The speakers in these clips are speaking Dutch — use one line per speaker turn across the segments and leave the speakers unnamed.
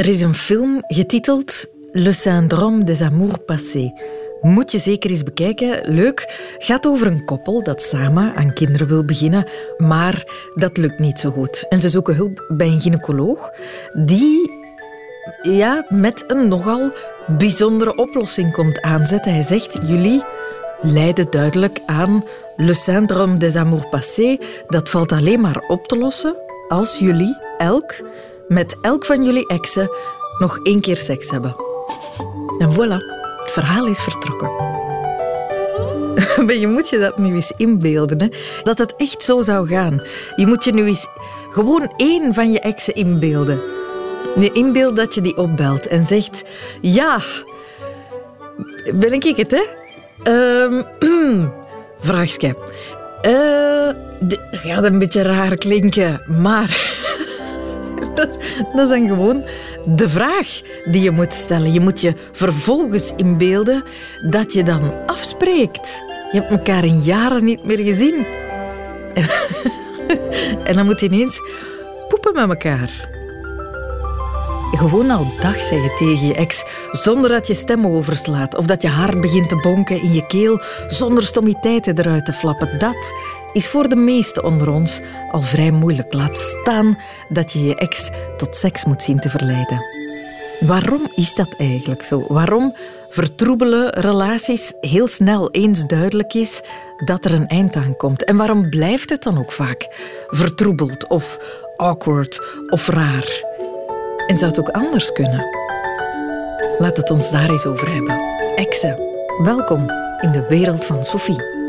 Er is een film getiteld Le syndrome des amours passés. Moet je zeker eens bekijken. Leuk. Gaat over een koppel dat samen aan kinderen wil beginnen, maar dat lukt niet zo goed. En ze zoeken hulp bij een gynaecoloog die ja, met een nogal bijzondere oplossing komt aanzetten. Hij zegt: Jullie lijden duidelijk aan le syndrome des amours passés. Dat valt alleen maar op te lossen als jullie elk met elk van jullie exen nog één keer seks hebben. En voilà, het verhaal is vertrokken. je moet je dat nu eens inbeelden, hè? dat het echt zo zou gaan. Je moet je nu eens gewoon één van je exen inbeelden. Je inbeeld dat je die opbelt en zegt: Ja, ben ik het, hè? Um, vraagje. Uh, gaat een beetje raar klinken, maar dat, is dan gewoon de vraag die je moet stellen. Je moet je vervolgens inbeelden dat je dan afspreekt. Je hebt elkaar in jaren niet meer gezien. En, en dan moet je ineens poepen met elkaar. Gewoon al dag zeggen tegen je ex, zonder dat je stem overslaat of dat je hart begint te bonken in je keel, zonder stommiteiten eruit te flappen. Dat is voor de meesten onder ons al vrij moeilijk. Laat staan dat je je ex tot seks moet zien te verleiden. Waarom is dat eigenlijk zo? Waarom vertroebelen relaties heel snel eens duidelijk is dat er een eind aan komt? En waarom blijft het dan ook vaak vertroebeld of awkward of raar? En zou het ook anders kunnen? Laat het ons daar eens over hebben. Exen, welkom in de wereld van Sophie.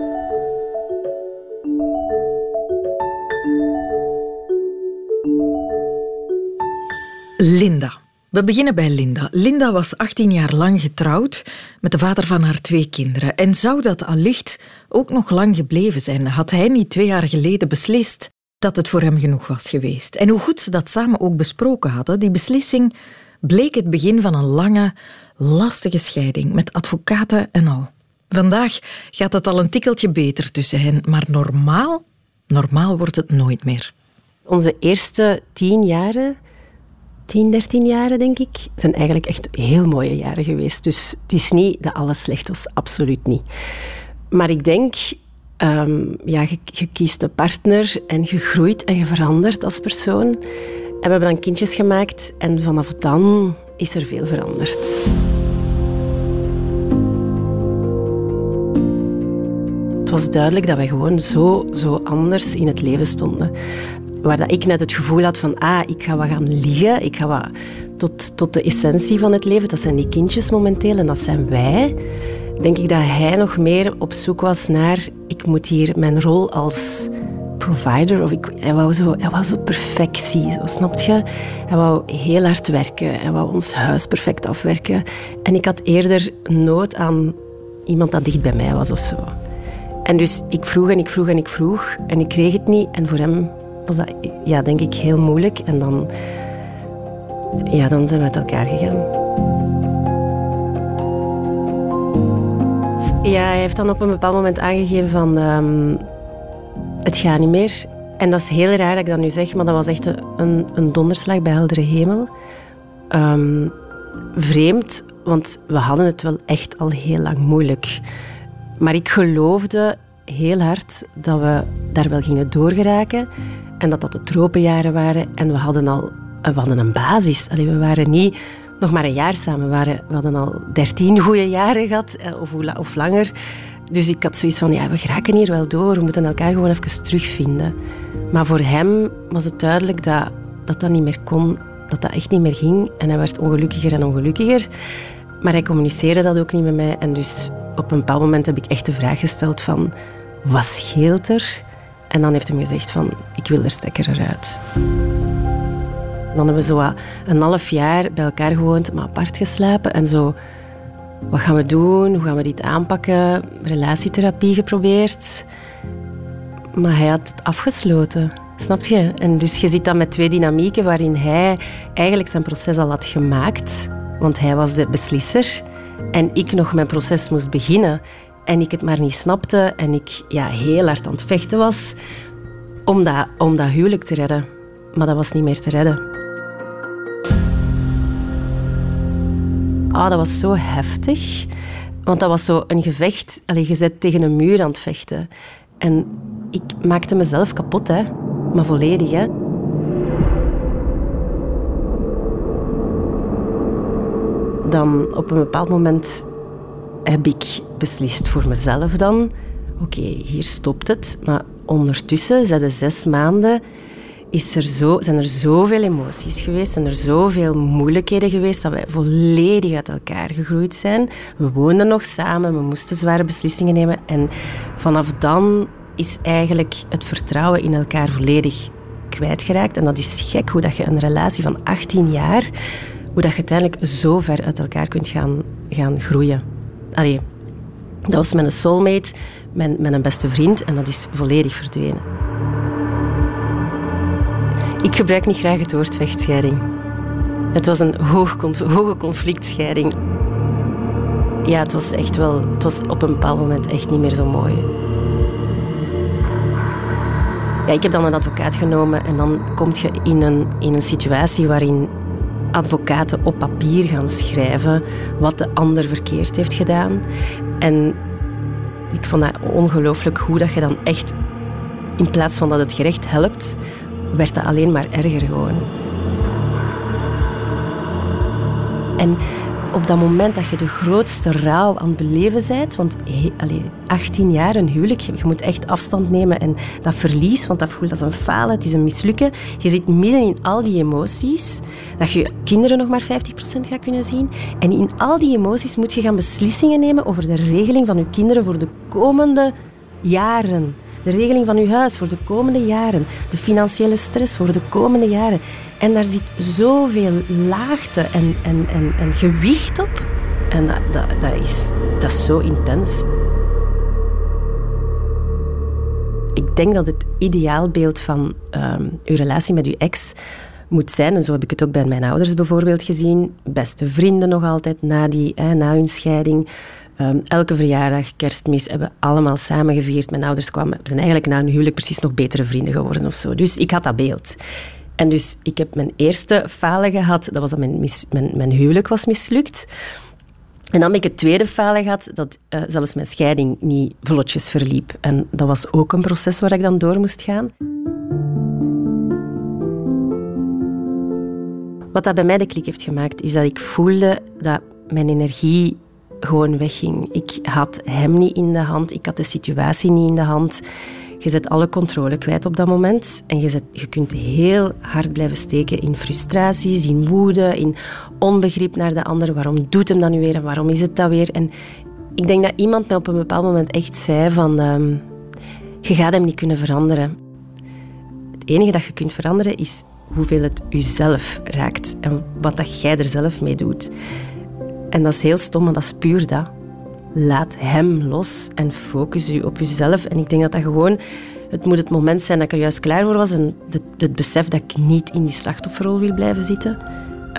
Linda. We beginnen bij Linda. Linda was 18 jaar lang getrouwd met de vader van haar twee kinderen. En zou dat allicht ook nog lang gebleven zijn, had hij niet twee jaar geleden beslist dat het voor hem genoeg was geweest. En hoe goed ze dat samen ook besproken hadden, die beslissing bleek het begin van een lange, lastige scheiding met advocaten en al. Vandaag gaat het al een tikkeltje beter tussen hen, maar normaal, normaal wordt het nooit meer.
Onze eerste tien jaren, tien, dertien jaren denk ik, zijn eigenlijk echt heel mooie jaren geweest. Dus het is niet dat alles slecht was, absoluut niet. Maar ik denk Um, ja, je, je, kiest een partner en je groeit en je verandert als persoon. En we hebben dan kindjes gemaakt en vanaf dan is er veel veranderd. Het was duidelijk dat wij gewoon zo, zo anders in het leven stonden. Waar dat ik net het gevoel had van, ah, ik ga wat gaan liggen, ik ga wat tot, tot de essentie van het leven, dat zijn die kindjes momenteel en dat zijn wij denk ik dat hij nog meer op zoek was naar ik moet hier mijn rol als provider, of ik, hij, wou zo, hij wou zo perfectie, zo, snap je? Hij wou heel hard werken, hij wou ons huis perfect afwerken. En ik had eerder nood aan iemand dat dicht bij mij was of zo. En dus ik vroeg en ik vroeg en ik vroeg en ik kreeg het niet. En voor hem was dat, ja, denk ik, heel moeilijk. En dan, ja, dan zijn we uit elkaar gegaan. Ja, hij heeft dan op een bepaald moment aangegeven van... Um, het gaat niet meer. En dat is heel raar dat ik dat nu zeg, maar dat was echt een, een donderslag bij heldere hemel. Ehm, vreemd, want we hadden het wel echt al heel lang moeilijk. Maar ik geloofde heel hard dat we daar wel gingen doorgeraken. En dat dat de tropenjaren waren. En we hadden al we hadden een basis. Allee, we waren niet nog maar een jaar samen waren. We hadden al dertien goede jaren gehad, eh, of, of langer. Dus ik had zoiets van, ja, we geraken hier wel door. We moeten elkaar gewoon even terugvinden. Maar voor hem was het duidelijk dat dat, dat niet meer kon. Dat dat echt niet meer ging. En hij werd ongelukkiger en ongelukkiger. Maar hij communiceerde dat ook niet met mij. En dus op een bepaald moment heb ik echt de vraag gesteld van... Wat scheelt er? En dan heeft hij gezegd van... Ik wil er stekker eruit. Dan hebben we zo een half jaar bij elkaar gewoond, maar apart geslapen. En zo, wat gaan we doen? Hoe gaan we dit aanpakken? Relatietherapie geprobeerd. Maar hij had het afgesloten. Snap je? En dus je zit dan met twee dynamieken waarin hij eigenlijk zijn proces al had gemaakt. Want hij was de beslisser. En ik nog mijn proces moest beginnen. En ik het maar niet snapte. En ik ja, heel hard aan het vechten was om dat, om dat huwelijk te redden. Maar dat was niet meer te redden. ah, dat was zo heftig. Want dat was zo een gevecht. Allee, je zit tegen een muur aan het vechten. En ik maakte mezelf kapot, hè. Maar volledig, hè. Dan op een bepaald moment heb ik beslist voor mezelf dan... Oké, hier stopt het. Maar ondertussen, zijn zes maanden, is er zo, zijn er zoveel emoties geweest, zijn er zoveel moeilijkheden geweest dat wij volledig uit elkaar gegroeid zijn. We woonden nog samen, we moesten zware beslissingen nemen. En vanaf dan is eigenlijk het vertrouwen in elkaar volledig kwijtgeraakt. En dat is gek hoe dat je een relatie van 18 jaar, hoe dat je uiteindelijk zo ver uit elkaar kunt gaan, gaan groeien. Allee, dat was mijn soulmate, mijn, mijn beste vriend, en dat is volledig verdwenen. Ik gebruik niet graag het woord vechtscheiding. Het was een hoog, hoge conflictscheiding. Ja, het was echt wel... Het was op een bepaald moment echt niet meer zo mooi. Ja, ik heb dan een advocaat genomen en dan kom je in een, in een situatie waarin advocaten op papier gaan schrijven wat de ander verkeerd heeft gedaan. En ik vond dat ongelooflijk hoe dat je dan echt, in plaats van dat het gerecht helpt, werd het alleen maar erger gewoon. En op dat moment dat je de grootste rouw aan het beleven bent, want hey, allez, 18 jaar een huwelijk, je moet echt afstand nemen en dat verlies, want dat voelt als een falen, het is een mislukken. Je zit midden in al die emoties, dat je kinderen nog maar 50% gaat kunnen zien. En in al die emoties moet je gaan beslissingen nemen over de regeling van je kinderen voor de komende jaren. De regeling van uw huis voor de komende jaren. De financiële stress voor de komende jaren. En daar zit zoveel laagte en, en, en, en gewicht op. En dat, dat, is, dat is zo intens. Ik denk dat het ideaalbeeld van um, uw relatie met uw ex moet zijn, en zo heb ik het ook bij mijn ouders bijvoorbeeld gezien, beste vrienden nog altijd na, die, na hun scheiding, Ehm, elke verjaardag, kerstmis, hebben we allemaal samen gevierd. Mijn ouders kwamen, zijn eigenlijk na hun huwelijk precies nog betere vrienden geworden of zo. Dus ik had dat beeld. En dus ik heb mijn eerste falen gehad, dat was dat mijn, mijn, mijn huwelijk was mislukt. En dan heb ik het tweede falen gehad, dat uh, zelfs mijn scheiding niet vlotjes verliep. En dat was ook een proces waar ik dan door moest gaan. Wat dat bij mij de klik heeft gemaakt, is dat ik voelde dat mijn energie gewoon wegging. Ik had hem niet in de hand, ik had de situatie niet in de hand. Je zet alle controle kwijt op dat moment en je, zet, je kunt heel hard blijven steken in frustraties, in woede, in onbegrip naar de ander. Waarom doet hem dat nu weer en waarom is het dat weer? En ik denk dat iemand mij op een bepaald moment echt zei van... Um, je gaat hem niet kunnen veranderen. Het enige dat je kunt veranderen is hoeveel het jezelf raakt en wat dat jij er zelf mee doet. En dat is heel stom, maar dat is puur dat. Laat hem los en focus u op jezelf. En ik denk dat dat gewoon... Het moet het moment zijn dat ik er juist klaar voor was en het, het besef dat ik niet in die slachtofferrol wil blijven zitten.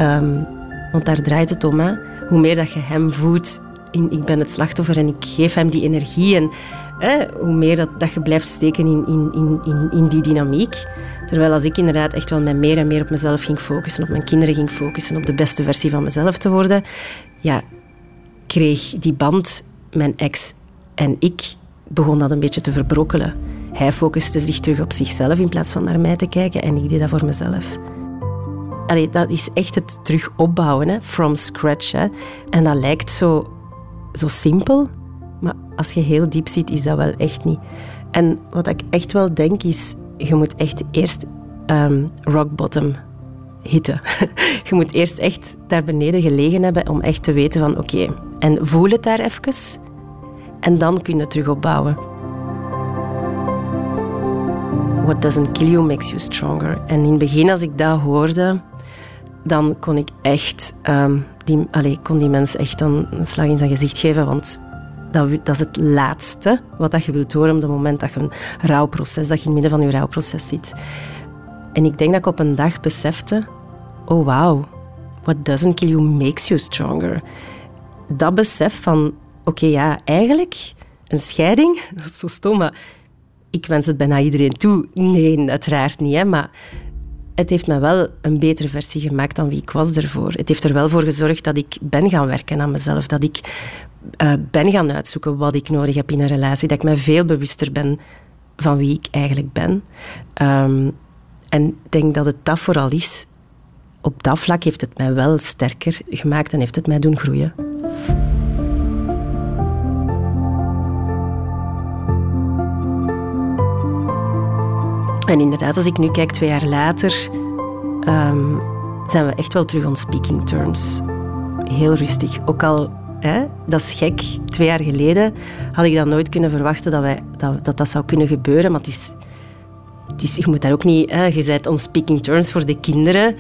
Um, want daar draait het om. Hè. Hoe meer dat je hem voedt in ik ben het slachtoffer en ik geef hem die energie. En hè, hoe meer dat, dat je blijft steken in, in, in, in die dynamiek. Terwijl als ik inderdaad echt wel mij meer en meer op mezelf ging focussen, op mijn kinderen ging focussen, op de beste versie van mezelf te worden, ja, kreeg die band, mijn ex en ik, begon dat een beetje te verbrokkelen. Hij focuste zich terug op zichzelf in plaats van naar mij te kijken en ik deed dat voor mezelf. Allee, dat is echt het terug opbouwen, hè, from scratch. Hè. En dat lijkt zo, zo simpel, maar als je heel diep ziet, is dat wel echt niet. En wat ik echt wel denk is, je moet echt eerst um, rock bottom hitte. Je moet eerst echt daar beneden gelegen hebben om echt te weten van oké, en voel het daar even en dan kun je het terug opbouwen. What doesn't kill you makes you stronger. En in het begin, als ik dat hoorde, dan kon ik echt um, die, allez, kon die mens echt een slag in zijn gezicht geven, want dat, dat, is het laatste wat dat je wilt horen op het moment dat je een rouwproces, dat je in het midden van je rouwproces zit. En ik denk dat ik op een dag besefte, oh wow, what doesn't kill you makes you stronger. Dat besef van, oké ja, eigenlijk een scheiding, dat is zo stom, maar ik wens het bijna iedereen toe. Nee, uiteraard niet, hè, maar het heeft me wel een betere versie gemaakt dan wie ik was ervoor. Het heeft er wel voor gezorgd dat ik ben gaan werken aan mezelf. Dat ik uh, ben gaan uitzoeken wat ik nodig heb in een relatie. Dat ik me veel bewuster ben van wie ik eigenlijk ben. Um, en ik denk dat het dat vooral is. Op dat vlak heeft het mij wel sterker gemaakt en heeft het mij doen groeien. En inderdaad, als ik nu kijk, twee jaar later, um, zijn we echt wel terug on speaking terms. Heel rustig. Ook al, hè, dat is gek, twee jaar geleden had ik dan nooit kunnen verwachten dat wij, dat, dat, dat zou kunnen gebeuren. Maar het is, het je moet daar ook niet... Hè, je bent on speaking terms voor de kinderen.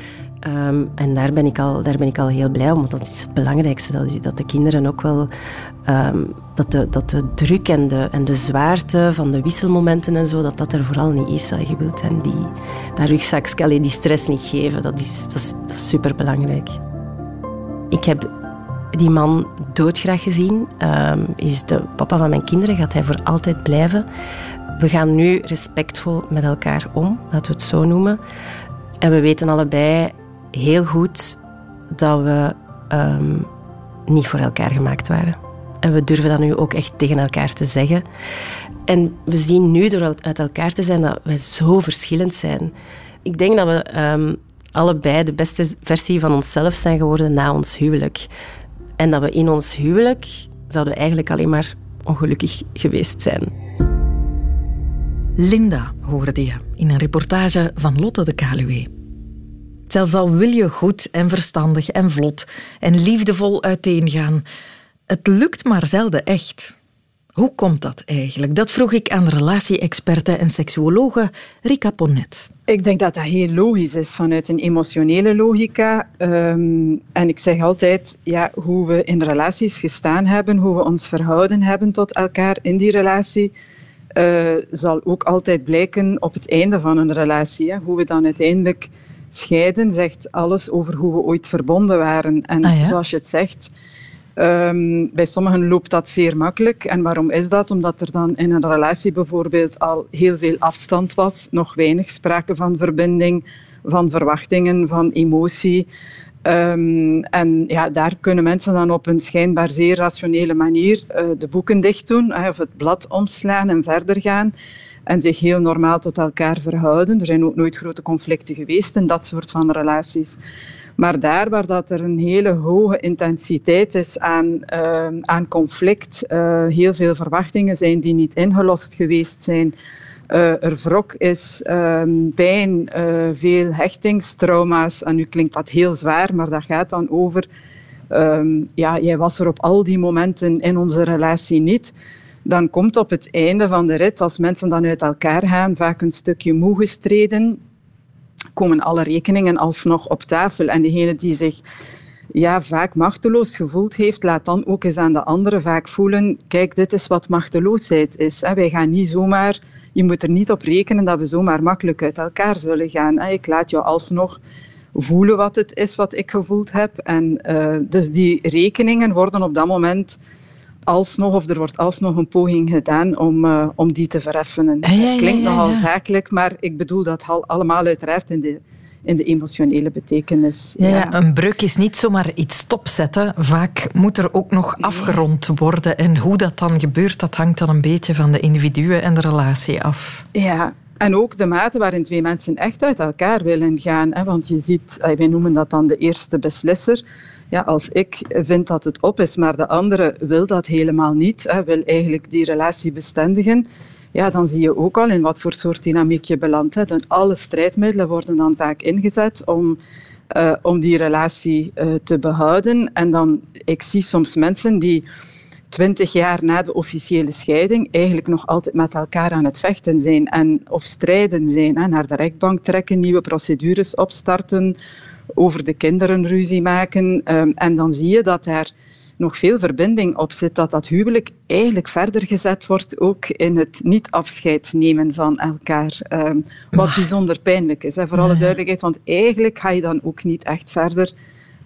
Um, en daar ben, ik al, daar ben ik al heel blij om, want dat is het belangrijkste. Dat, dat de kinderen ook wel... Um, dat, de, dat de druk en de, zwaarte van de wisselmomenten en zo, dat dat er vooral niet is. Je wilt hen die, dat die stress niet geven. Dat is, dat is, dat is superbelangrijk. Ik heb die man doodgraag gezien. Um, is de papa van mijn kinderen, gaat hij voor altijd blijven. We gaan nu respectvol met elkaar om, laten we het zo noemen. En we weten allebei heel goed dat we ehm, niet voor elkaar gemaakt waren. En we durven dat nu ook echt tegen elkaar te zeggen. En we zien nu door uit elkaar te zijn dat wij zo verschillend zijn. Ik denk dat we um, allebei de beste versie van onszelf zijn geworden na ons huwelijk. En dat we in ons huwelijk zouden eigenlijk alleen maar ongelukkig geweest zijn.
Linda hoorde je in een reportage van Lotte de Kaluwe. Zelfs al wil je goed en verstandig en vlot en liefdevol uiteengaan, het lukt maar zelden echt. Hoe komt dat eigenlijk? Dat vroeg ik aan relatie-experte en seksuologe Rika Ponnet.
Ik denk dat dat heel logisch is vanuit een emotionele logica. Um, en ik zeg altijd, ja, hoe we in relaties gestaan hebben, hoe we ons verhouden hebben tot elkaar in die relatie, uh, zal ook altijd blijken op het einde van een relatie. Hè. Hoe we dan uiteindelijk scheiden, zegt alles over hoe we ooit verbonden waren. En ah, zoals je het zegt, um, bij sommigen loopt dat zeer makkelijk. En waarom is dat? Omdat er dan in een relatie bijvoorbeeld al heel veel afstand was, nog weinig sprake van verbinding, van verwachtingen, van emotie. Um, en ja, daar kunnen mensen dan op een schijnbaar zeer rationele manier uh, de boeken dicht doen, of het blad omslaan en verder gaan. En zich heel normaal tot elkaar verhouden. Er zijn ook nooit grote conflicten geweest in dat soort van relaties. Maar daar waar dat er een hele hoge intensiteit is aan, uh, aan conflict, uh, heel veel verwachtingen zijn die niet ingelost geweest zijn, uh, er wrok is, um, pijn, uh, veel hechtingstrauma's. En nu klinkt dat heel zwaar, maar dat gaat dan over... Um, ja, jij was er op al die momenten in onze relatie niet. Dan komt op het einde van de rit, als mensen dan uit elkaar gaan, vaak een stukje moe gestreden, komen alle rekeningen alsnog op tafel. En degene die zich ja, vaak machteloos gevoeld heeft, laat dan ook eens aan de anderen vaak voelen, kijk, dit is wat machteloosheid is. Wij gaan niet zomaar je moet er niet op rekenen dat we zomaar makkelijk uit elkaar zullen gaan. Ik laat jou alsnog voelen wat het is wat ik gevoeld heb. En uh, dus die rekeningen worden op dat moment alsnog, of er wordt alsnog een poging gedaan om, uh, om die te vereffenen. Ja, Klinkt nogal zakelijk, maar ik bedoel dat allemaal uiteraard in de in de emotionele betekenis.
Ja, ja. Een breuk is niet zomaar iets stopzetten. Vaak moet er ook nog afgerond worden. En hoe dat dan gebeurt, dat hangt dan een beetje van de individuen en de relatie af.
Ja, en ook de mate waarin twee mensen echt uit elkaar willen gaan. Hè? Want je ziet, eh, wij noemen dat dan de eerste beslisser. Ja, als ik vind dat het op is, maar de andere wil dat helemaal niet, hè, wil eigenlijk die relatie bestendigen, ja, dan zie je ook al in wat voor soort dynamiek je belandt. Hè. alle strijdmiddelen worden dan vaak ingezet om, uh, om die relatie uh, te behouden. En dan, ik zie soms mensen die twintig jaar na de officiële scheiding eigenlijk nog altijd met elkaar aan het vechten zijn en, of strijden zijn. Hè, naar de rechtbank trekken, nieuwe procedures opstarten, over de kinderen ruzie maken. Um, en dan zie je dat daar nog veel verbinding op zit, dat dat huwelijk eigenlijk verder gezet wordt, ook in het niet afscheid nemen van elkaar. Ehm, wat bijzonder pijnlijk is, hè, voor alle duidelijkheid, want eigenlijk ga je dan ook niet echt verder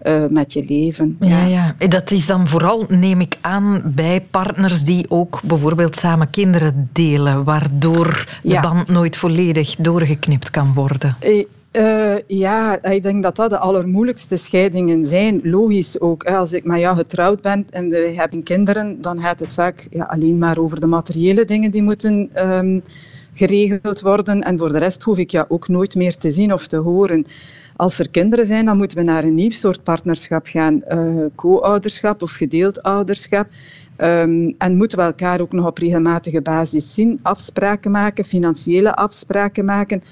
uh, met je leven.
Ja. ja. Ja, dat is dan vooral, neem ik aan, bij partners die ook bijvoorbeeld samen kinderen delen, waardoor de band nooit volledig doorgeknipt kan worden.
Eh, ja, ik denk dat dat de allermoeilijkste scheidingen zijn. Logisch ook. Als ik met jou getrouwd ben en we hebben kinderen, dan gaat het vaak ja, alleen maar over de materiële dingen die moeten um, geregeld worden. En voor de rest hoef ik jou ook nooit meer te zien of te horen. Als er kinderen zijn, dan moeten we naar een nieuw soort partnerschap gaan. Uh, co-ouderschap of gedeeld ouderschap. Um, en moeten we elkaar ook nog op regelmatige basis zien, afspraken maken, financiële afspraken maken.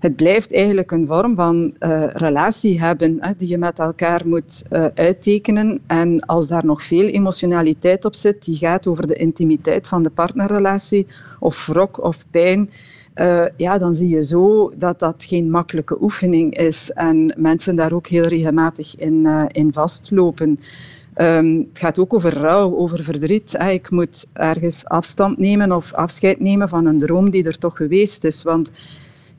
Het blijft eigenlijk een vorm van uh, relatie hebben hè, die je met elkaar moet uh, uittekenen. En als daar nog veel emotionaliteit op zit, die gaat over de intimiteit van de partnerrelatie, of wrok of pijn, uh, ja, dan zie je zo dat dat geen makkelijke oefening is en mensen daar ook heel regelmatig in, in vastlopen. Um, het gaat ook over rouw, over verdriet. Ik moet ergens afstand nemen of afscheid nemen van een droom die er toch geweest is. Want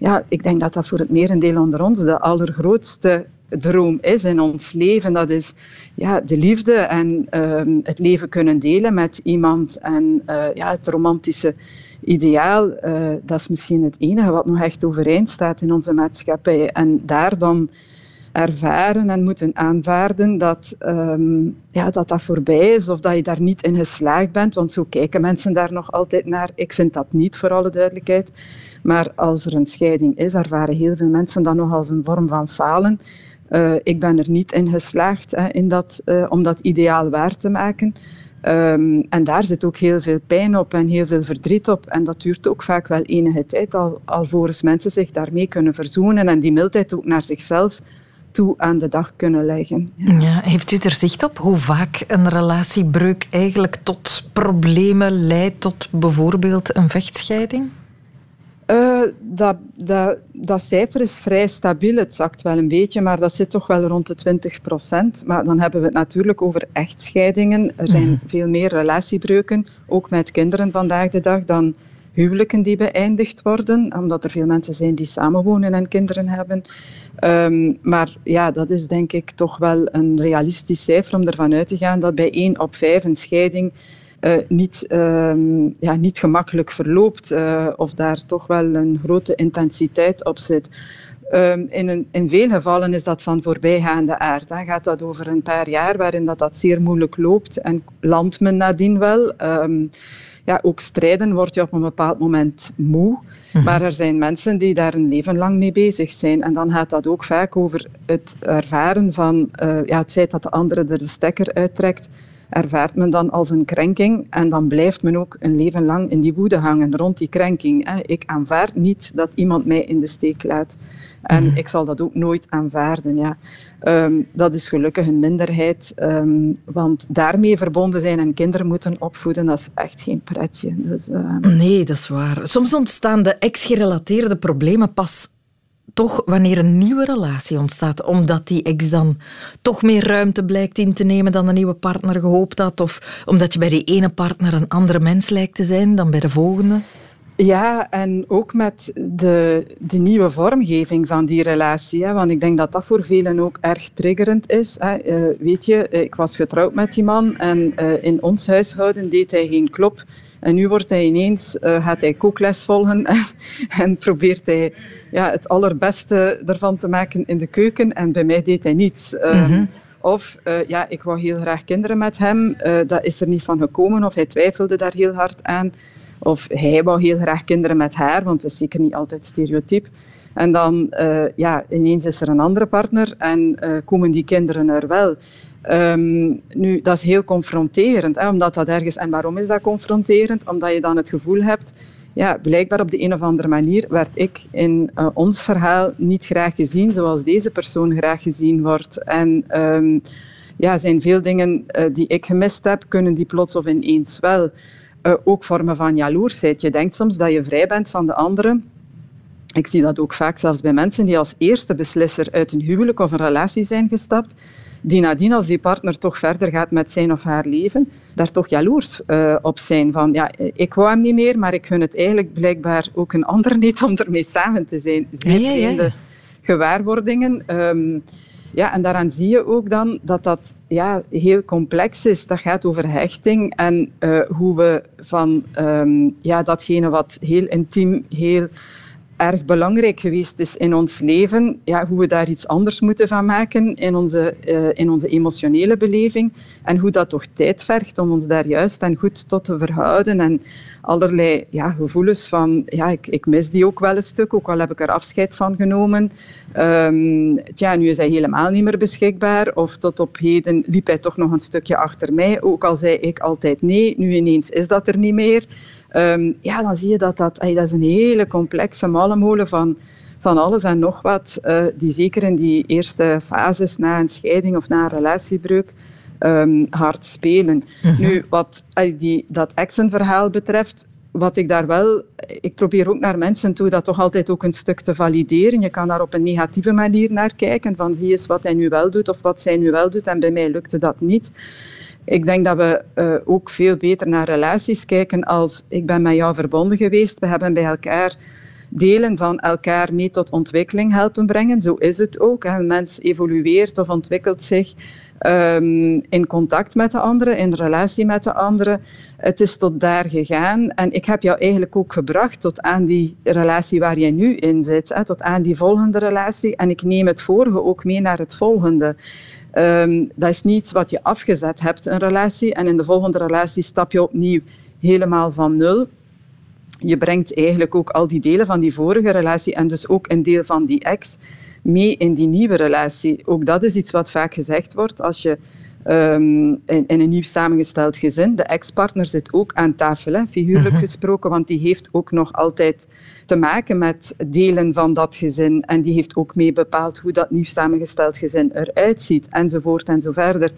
ja, ik denk dat dat voor het merendeel onder ons de allergrootste droom is in ons leven. Dat is ja, de liefde en um, het leven kunnen delen met iemand. En uh, ja, het romantische ideaal, uh, dat is misschien het enige wat nog echt overeind staat in onze maatschappij. En daar dan ervaren en moeten aanvaarden dat, um, ja, dat dat voorbij is of dat je daar niet in geslaagd bent. Want zo kijken mensen daar nog altijd naar. Ik vind dat niet, voor alle duidelijkheid. Maar als er een scheiding is, ervaren heel veel mensen dat nog als een vorm van falen. Uh, ik ben er niet in geslaagd hè, in dat, uh, om dat ideaal waar te maken. Um, en daar zit ook heel veel pijn op en heel veel verdriet op. En dat duurt ook vaak wel enige tijd, al, alvorens mensen zich daarmee kunnen verzoenen en die mildheid ook naar zichzelf toe aan de dag kunnen leggen.
Ja. ja. heeft u er zicht op hoe vaak een relatiebreuk eigenlijk tot problemen leidt, tot bijvoorbeeld een vechtscheiding?
Uh, dat, dat, dat cijfer is vrij stabiel. Het zakt wel een beetje, maar dat zit toch wel rond de 20 procent. Maar dan hebben we het natuurlijk over echtscheidingen. Er zijn mm. veel meer relatiebreuken, ook met kinderen vandaag de dag, dan huwelijken die beëindigd worden, omdat er veel mensen zijn die samenwonen en kinderen hebben. Um, maar ja, dat is denk ik toch wel een realistisch cijfer om ervan uit te gaan dat bij 1 op 5 een scheiding uh, niet, um, ja, niet gemakkelijk verloopt uh, of daar toch wel een grote intensiteit op zit. Um, in, een, in veel gevallen is dat van voorbijgaande aard. Dan gaat dat over een paar jaar waarin dat, dat zeer moeilijk loopt en landt men nadien wel. Ja, ook strijden word je op een bepaald moment moe. Mhm. Maar er zijn mensen die daar een leven lang mee bezig zijn. En dan gaat dat ook vaak over het ervaren van uh, ja, het feit dat de andere er de stekker uittrekt ervaart men dan als een krenking en dan blijft men ook een leven lang in die woede hangen rond die krenking. Ik aanvaard niet dat iemand mij in de steek laat. En mhm. ik zal dat ook nooit aanvaarden. Ja. Um, dat is gelukkig een minderheid, um, want daarmee verbonden zijn en kinderen moeten opvoeden, dat is echt geen pretje. Dus, uh...
Nee, dat is waar. Soms ontstaan de ex-gerelateerde problemen pas toch wanneer een nieuwe relatie ontstaat, omdat die ex dan toch meer ruimte blijkt in te nemen dan de nieuwe partner gehoopt had, of omdat je bij die ene partner een andere mens lijkt te zijn dan bij de volgende?
Ja, en ook met de, de nieuwe vormgeving van die relatie. Hè, want ik denk dat dat voor velen ook erg triggerend is. Hè. Uh, weet je, ik was getrouwd met die man en uh, in ons huishouden deed hij geen klop. En nu wordt hij ineens, uh, gaat hij kookles volgen en probeert hij ja, het allerbeste ervan te maken in de keuken. En bij mij deed hij niets. Mm Of uh, ja, ik wou heel graag kinderen met hem. Uh, dat is er niet van gekomen. Of hij twijfelde daar heel hard aan. Of hij wou heel graag kinderen met haar, want dat is zeker niet altijd stereotyp. En dan, uh, ja, ineens is er een andere partner en komen die kinderen er wel. Um, nu, dat is heel confronterend, hè, omdat dat ergens... En waarom is dat confronterend? Omdat je dan het gevoel hebt... Ja, blijkbaar op de een of andere manier werd ik in uh, ons verhaal niet graag gezien zoals deze persoon graag gezien wordt. En um, ja, zijn veel dingen die ik gemist heb, kunnen die plots of ineens wel. Uh, ook vormen van jaloersheid. Je denkt soms dat je vrij bent van de anderen. Ik zie dat ook vaak zelfs bij mensen die als eerste beslisser uit een huwelijk of een relatie zijn gestapt die nadien, als die partner toch verder gaat met zijn of haar leven, daar toch jaloers uh, op zijn. Van ja, ik wou hem niet meer, maar ik gun het eigenlijk blijkbaar ook een ander niet om ermee samen te zijn. Zeer ja, ja, ja. gewaarwordingen. Um, ja, en daaraan zie je ook dan dat dat ja, heel complex is. Dat gaat over hechting en uh, hoe we van um, ja, datgene wat heel intiem, heel erg belangrijk geweest is in ons leven. Ja, hoe we daar iets anders moeten van maken in onze, uh, in onze emotionele beleving. En hoe dat toch tijd vergt om ons daar juist en goed tot te verhouden. En allerlei ja, gevoelens van, ja, ik, ik mis die ook wel een stuk, ook al heb ik er afscheid van genomen. Um, tja, nu is hij helemaal niet meer beschikbaar. Of tot op heden liep hij toch nog een stukje achter mij, ook al zei ik altijd nee. Nu ineens is dat er niet meer. Um, ja, dan zie je dat dat, dat is een hele complexe mallenmolen van, van alles en nog wat, uh, die zeker in die eerste fases na een scheiding of na een relatiebreuk um, hard spelen. -hmm. Nu, wat die, dat exenverhaal betreft, wat ik daar wel, ik probeer ook naar mensen toe dat toch altijd ook een stuk te valideren. Je kan daar op een negatieve manier naar kijken, van zie eens wat hij nu wel doet of wat zij nu wel doet en bij mij lukte dat niet. Ik denk dat we uh, ook veel beter naar relaties kijken als ik ben met jou verbonden geweest. We hebben bij elkaar delen van elkaar mee tot ontwikkeling helpen brengen. Zo is het ook. Een mens evolueert of ontwikkelt zich um, in contact met de anderen, in relatie met de anderen. Het is tot daar gegaan. En ik heb jou eigenlijk ook gebracht tot aan die relatie waar jij nu in zit. Hè, tot aan die volgende relatie. En ik neem het vorige ook mee naar het volgende. Um, dat is niets wat je afgezet hebt, een relatie. En in de volgende relatie stap je opnieuw helemaal van nul. Je brengt eigenlijk ook al die delen van die vorige relatie en dus ook een deel van die ex mee in die nieuwe relatie. Ook dat is iets wat vaak gezegd wordt als je um, in, in, een nieuw samengesteld gezin. De ex-partner zit ook aan tafel, hè, figuurlijk uh mhm. -huh. gesproken, want die heeft ook nog altijd te maken met delen van dat gezin. En die heeft ook mee bepaald hoe dat nieuw samengesteld gezin eruit ziet, enzovoort en zo verder.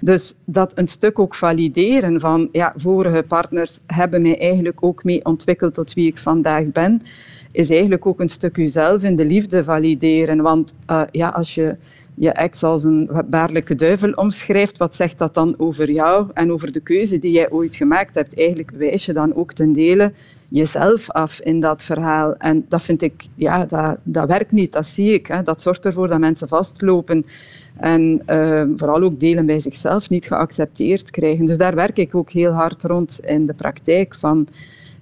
Dus dat een stuk ook valideren van, ja, vorige partners hebben mij eigenlijk ook mee ontwikkeld tot wie ik vandaag ben, is eigenlijk ook een stuk jezelf in de liefde valideren. Want uh, ja, als je je ex als een baarlijke duivel omschrijft, wat zegt dat dan over jou en over de keuze die jij ooit gemaakt hebt? Eigenlijk wijs je dan ook ten dele jezelf af in dat verhaal. En dat vind ik, ja, dat, dat werkt niet, dat zie ik. Hè. Dat zorgt ervoor dat mensen vastlopen en uh, vooral ook delen bij zichzelf niet geaccepteerd krijgen. Dus daar werk ik ook heel hard rond in de praktijk van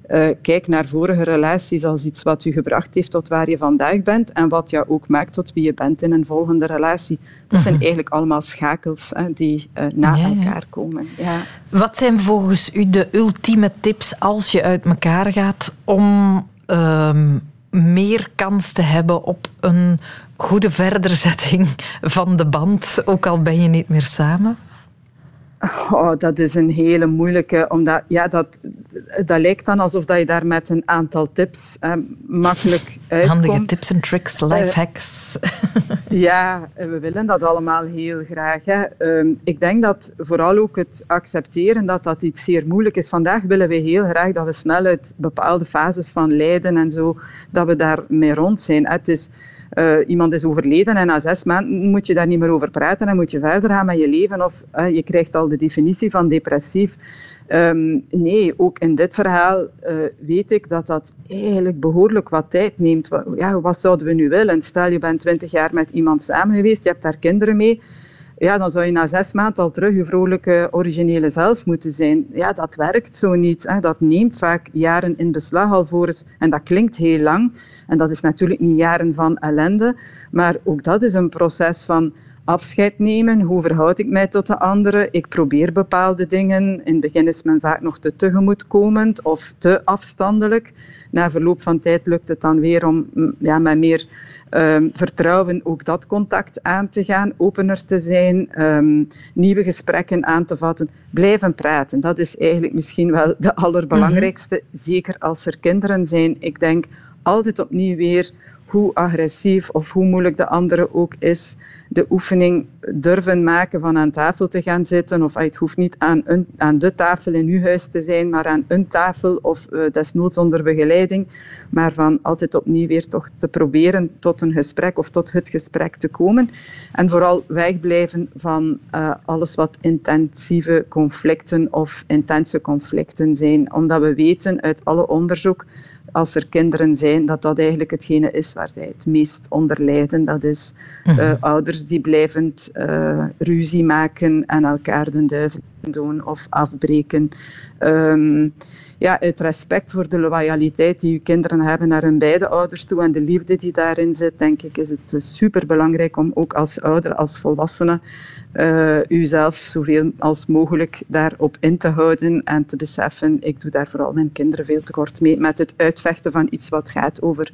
uh, kijk naar vorige relaties als iets wat u gebracht heeft tot waar je vandaag bent en wat jou ook maakt tot wie je bent in een volgende relatie. Dat zijn mhm. eigenlijk allemaal schakels hè, die uh, na ja, elkaar ja. komen. Ja.
Wat zijn volgens u de ultieme tips als je uit elkaar gaat om uh, meer kans te hebben op een goede verderzetting van de band, ook al ben je niet meer samen?
Oh, dat is een hele moeilijke, omdat ja, dat, dat lijkt dan alsof dat je daar met een aantal tips eh, makkelijk uitkomt.
Handige tips en tricks, life uh, hacks.
ja, we willen dat allemaal heel graag. Hè. Um, ik denk dat vooral ook het accepteren dat dat iets zeer moeilijk is. Vandaag willen we heel graag dat we snel uit bepaalde fases van lijden en zo, dat we daar mee rond zijn. Het is uh, iemand is overleden en na zes maanden moet je daar niet meer over praten en moet je verder gaan met je leven of je krijgt al de definitie van depressief. Um, nee, ook in dit verhaal uh, weet ik dat dat eigenlijk behoorlijk wat tijd neemt. Ja, wat zouden we nu willen? Stel, je bent twintig jaar met iemand samen geweest, je hebt daar kinderen mee ja, dan zou je na zes maanden al terug je vrolijke, originele zelf moeten zijn. Ja, dat werkt zo niet. Hè. Dat neemt vaak jaren in beslag alvorens. En dat klinkt heel lang. En dat is natuurlijk niet jaren van ellende. Maar ook dat is een proces van afscheid nemen. Hoe verhoud ik mij tot de anderen? Ik probeer bepaalde dingen. In het begin is men vaak nog te tegemoetkomend of te afstandelijk. Na verloop van tijd lukt het dan weer om mm, ja, met meer um, vertrouwen ook dat contact aan te gaan, opener te zijn, um, nieuwe gesprekken aan te vatten, blijven praten. Dat is eigenlijk misschien wel de allerbelangrijkste, mm -hmm. zeker als er kinderen zijn. Ik denk altijd opnieuw weer hoe agressief of hoe moeilijk de andere ook is, de oefening durven maken van aan tafel te gaan zitten. Of het hoeft niet aan, een, aan de tafel in uw huis te zijn, maar aan een tafel of uh, desnoods onder begeleiding. Maar van altijd opnieuw weer toch te proberen tot een gesprek of tot het gesprek te komen. En vooral wegblijven van uh, alles wat intensieve conflicten of intense conflicten zijn. Omdat we weten uit alle onderzoek als er kinderen zijn, dat dat eigenlijk hetgene is waar zij het meest onder lijden. Dat is uh, mm. ouders die blijvend uh, ruzie maken en elkaar de duivel doen of afbreken. Um, ja, uit respect voor de loyaliteit die uw kinderen hebben naar hun beide ouders toe en de liefde die daarin zit, denk ik, is het super belangrijk om ook als ouder, als volwassene, uh, uzelf zoveel als mogelijk daarop in te houden en te beseffen, ik doe daar vooral mijn kinderen veel te kort mee met het uitvechten van iets wat gaat over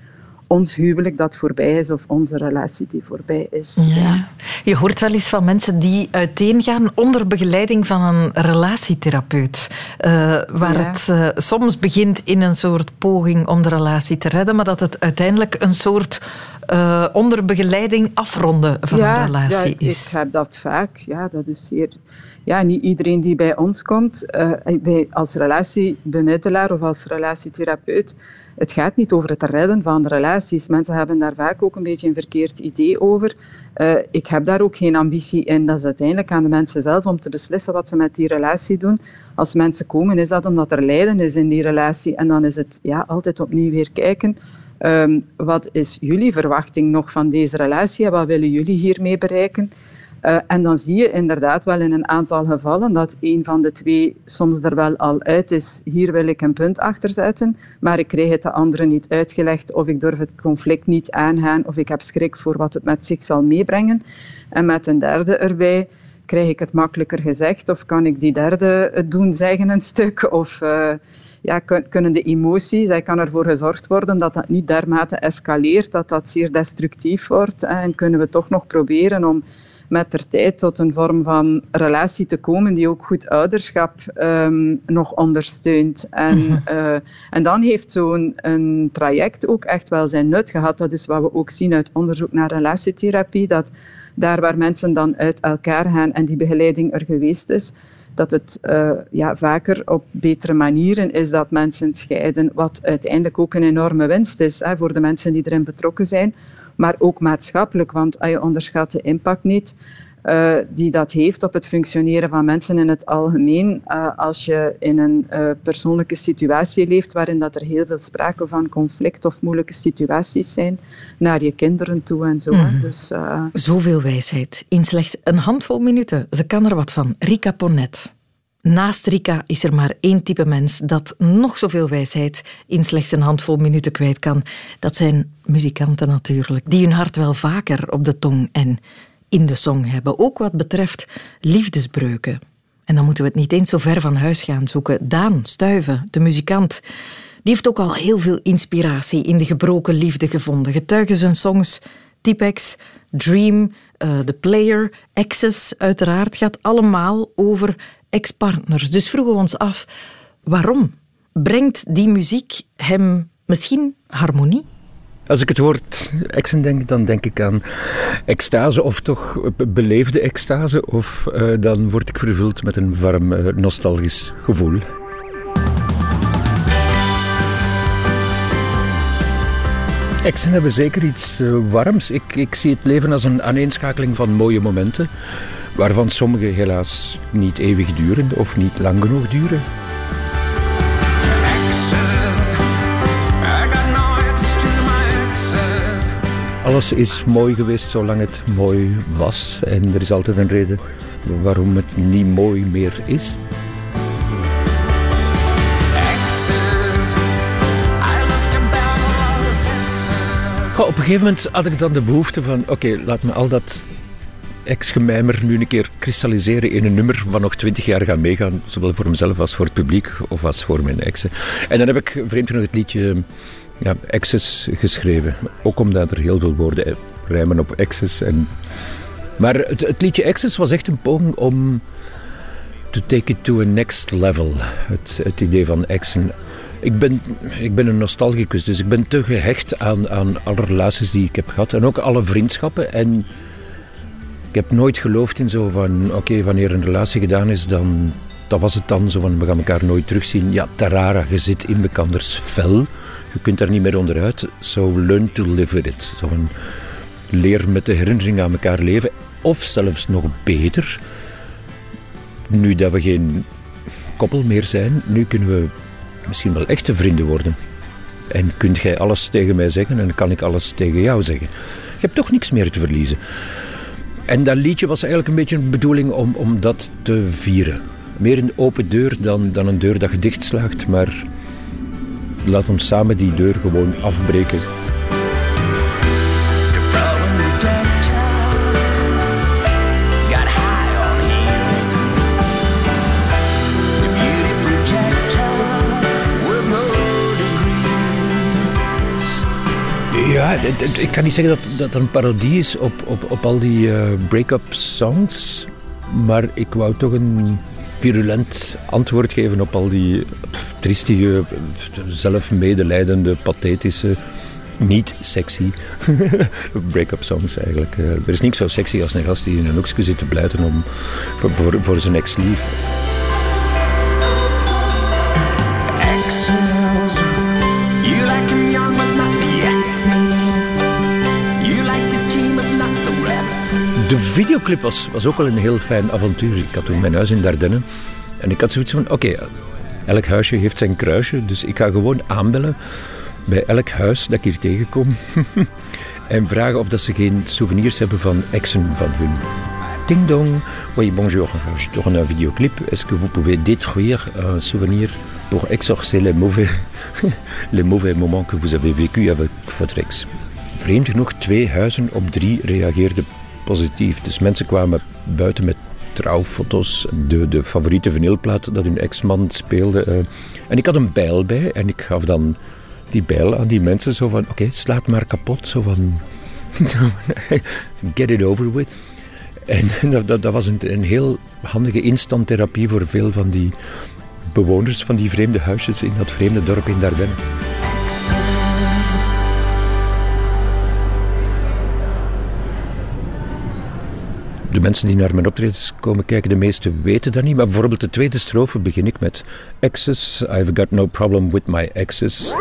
ons huwelijk dat voorbij is of onze relatie die voorbij is. Ja.
Je hoort wel eens van mensen die uiteengaan onder begeleiding van een relatietherapeut. Uh, waar het uh, soms begint in een soort poging om de relatie te redden, maar dat het uiteindelijk een soort uh, onder begeleiding afronden van een relatie
ja,
is.
Ik heb dat vaak. Ja, dat is zeer ja, niet iedereen die bij ons komt, uh, als relatiebemiddelaar of als relatietherapeut, het gaat niet over het redden van relaties. Mensen hebben daar vaak ook een beetje een verkeerd idee over. Uh, ik heb daar ook geen ambitie in. Dat is uiteindelijk aan de mensen zelf om te beslissen wat ze met die relatie doen. Als mensen komen, is dat omdat er lijden is in die relatie. En dan is het ja, altijd opnieuw weer kijken. Um, wat is jullie verwachting nog van deze relatie wat willen jullie hiermee bereiken? Uh, en dan zie je inderdaad wel in een aantal gevallen dat een van de twee soms er wel al uit is. Hier wil ik een punt achter zetten, maar ik krijg het de andere niet uitgelegd of ik durf het conflict niet aangaan of ik heb schrik voor wat het met zich zal meebrengen. En met een derde erbij krijg ik het makkelijker gezegd of kan ik die derde het doen zeggen een stuk of... Uh, ja, kunnen de emoties, hij kan ervoor gezorgd worden dat dat niet dermate escaleert, dat dat zeer destructief wordt. En kunnen we toch nog proberen om met ter tijd tot een vorm van relatie te komen die ook goed ouderschap um, nog ondersteunt. En, uh, en dan heeft zo'n een traject ook echt wel zijn nut gehad. Dat is wat we ook zien uit onderzoek naar relatietherapie, dat daar waar mensen dan uit elkaar gaan en die begeleiding er geweest is, dat het uh, ja, vaker op betere manieren is dat mensen scheiden, wat uiteindelijk ook een enorme winst is hè, voor de mensen die erin betrokken zijn maar ook maatschappelijk, want je onderschat de impact niet. Uh, die dat heeft op het functioneren van mensen in het algemeen. Uh, als je in een uh, persoonlijke situatie leeft waarin dat er heel veel sprake van conflict of moeilijke situaties zijn, naar je kinderen toe en zo. Mm. Dus,
Zoveel wijsheid in slechts een handvol minuten. Ze kan er wat van. Rika Ponet. Naast Rika is er maar één type mens dat nog zoveel wijsheid in slechts een handvol minuten kwijt kan. Dat zijn muzikanten natuurlijk, die hun hart wel vaker op de tong en in de song hebben. Ook wat betreft liefdesbreuken. En dan moeten we het niet eens zo ver van huis gaan zoeken. Daan Stuiven, de muzikant, die heeft ook al heel veel inspiratie in de gebroken liefde gevonden. Getuigen zijn songs Tipex, Dream, uh, The Player, Access, uiteraard gaat allemaal over ex-partners. Dus vroegen we ons af, waarom brengt die muziek hem misschien harmonie?
Als ik het woord exen denk, dan denk ik aan extase, of toch beleefde extase, of uh, dan word ik vervuld met een warm, uh, nostalgisch gevoel. Exen hebben zeker iets uh, warms. Ik, ik zie het leven als een aaneenschakeling van mooie momenten waarvan sommige helaas niet eeuwig duren of niet lang genoeg duren. Alles is mooi geweest zolang het mooi was. En er is altijd een reden waarom het niet mooi meer is. op een gegeven moment had ik dan de behoefte van: oké, laat me al dat ex-gemijmer nu een keer kristalliseren in een nummer wat nog twintig jaar gaat meegaan, zowel voor mezelf als voor het publiek of als voor mijn exen. En dan heb ik vreemd genoeg het liedje ja, Exes geschreven. Ook omdat er heel veel woorden rijmen op exes. En... Maar het, het liedje Exes was echt een poging om to take it to a next level. Het, het idee van exen. Ik ben, ik ben een nostalgicus, dus ik ben te gehecht aan, aan alle relaties die ik heb gehad. En ook alle vriendschappen. En ik heb nooit geloofd in zo van, oké, wanneer een relatie gedaan is, dan dat was het dan. Zo van, we gaan elkaar nooit terugzien. Ja, tarara, je zit in elkanders vel. Je kunt daar niet meer onderuit. So learn to live with it. Zo van, leer met de herinnering aan elkaar leven. Of zelfs nog beter, nu dat we geen koppel meer zijn, nu kunnen we misschien wel echte vrienden worden. En kunt jij alles tegen mij zeggen en kan ik alles tegen jou zeggen. Je hebt toch niks meer te verliezen. En dat liedje was eigenlijk een beetje een bedoeling om, om dat te vieren. meer een open deur dan, dan een deur dat je dichtslaagt. Maar laat ons samen die deur gewoon afbreken. Ik kan niet zeggen dat dat een parodie is op, op, op al die uh, break-up songs. Maar ik wou toch een virulent antwoord geven op al die triestige, zelfmedelijdende, pathetische, niet sexy break-up songs eigenlijk. Eh, er is niks zo sexy als een gast die in een hoekje zit te blijten om, voor, voor, voor zijn ex-lief. De videoclip was, was ook wel een heel fijn avontuur. Ik had toen mijn huis in Dardenne. En ik had zoiets van, oké, elk huisje heeft zijn kruisje. Dus ik ga gewoon aanbellen bij elk huis dat ik hier tegenkom. en vragen of dat ze geen souvenirs hebben van exen van hun. Ding dong. Oui, bonjour. Je tourne un videoclip. Est-ce que vous pouvez détruire un souvenir pour exorcer les mauvais, les mauvais moments que vous avez vécu avec votre ex? Vreemd genoeg, twee huizen op drie reageerden positief. Dus mensen kwamen buiten met trouwfoto's, de, de favoriete vinylplaat dat hun ex-man speelde. Uh, en ik had een bijl bij en ik gaf dan die bijl aan die mensen zo van, oké, slaat maar kapot. Zo van, get it over with. En dat, dat, dat was een, een heel handige instanttherapie voor veel van die bewoners van die vreemde huisjes in dat vreemde dorp in Dardenne. De mensen die naar mijn optredens komen kijken, de meesten weten dat niet. Maar bijvoorbeeld de tweede strofe begin ik met exes. I've got no problem with my exes.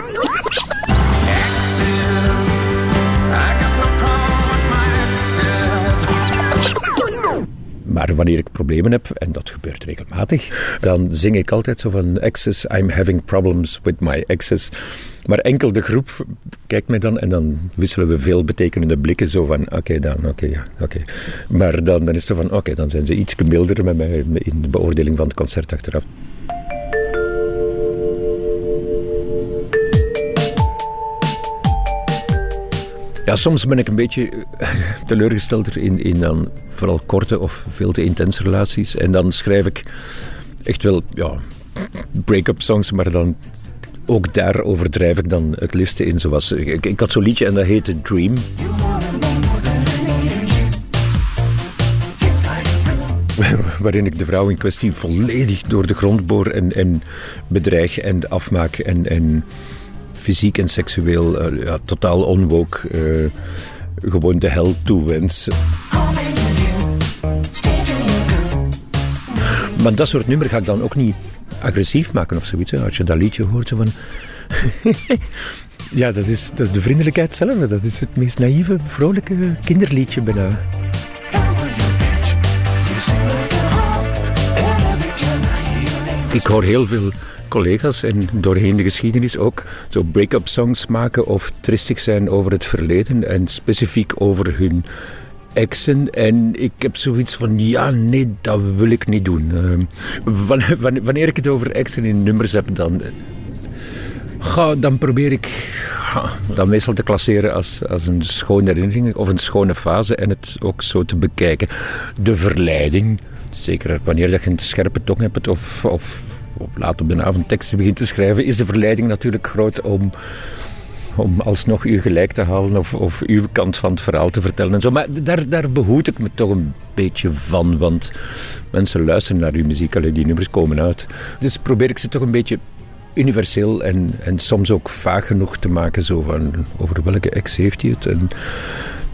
Maar wanneer ik problemen heb, en dat gebeurt regelmatig, dan zing ik altijd zo van exes, I'm having problems with my exes. Maar enkel de groep kijkt mij dan en dan wisselen we veel betekenende blikken. Zo van, oké dan, oké, ja, oké. Maar dan, dan is het van, oké, dan zijn ze iets milder met mij in de beoordeling van het concert achteraf. Ja, soms ben ik een beetje eh, teleurgesteld in, in dan vooral korte of veel te intense relaties. En dan schrijf ik echt wel, ja, break-up songs, maar dan ook daar overdrijf ik dan het liefste in. Zoals, ik, had zo'n liedje en dat heette Dream. waarin ik de vrouw in kwestie volledig door de grond boor en, en bedreig en afmaak en, en fysiek en seksueel ja, totaal onwook uh, gewoon de hel toewens. Maar dat soort nummer ga ik dan ook niet agressief maken of zoiets. Als je dat liedje hoort, zo van... ja, dat is, dat is de vriendelijkheid zelf. Dat is het meest naïeve, vrolijke kinderliedje bijna. Ik hoor heel veel collega's en doorheen de geschiedenis ook zo break-up songs maken of tristig zijn over het verleden en specifiek over hun exen. En ik heb zoiets van, ja, nee, dat wil ik niet doen. Uh, wanneer ik het over exen in nummers heb, dan... Ga, dan probeer ik dat meestal te klasseren als, als een schone herinnering of een schone fase en het ook zo te bekijken. De verleiding, zeker wanneer je een scherpe tong hebt of, of, of laat op de avond teksten begint te schrijven, is de verleiding natuurlijk groot om om alsnog u gelijk te halen of, of uw kant van het verhaal te vertellen en zo. Maar daar, daar behoed ik me toch een beetje van, want mensen luisteren naar uw muziek, alleen die nummers komen uit. Dus probeer ik ze toch een beetje universeel en, en soms ook vaag genoeg te maken, zo van over welke ex heeft hij het en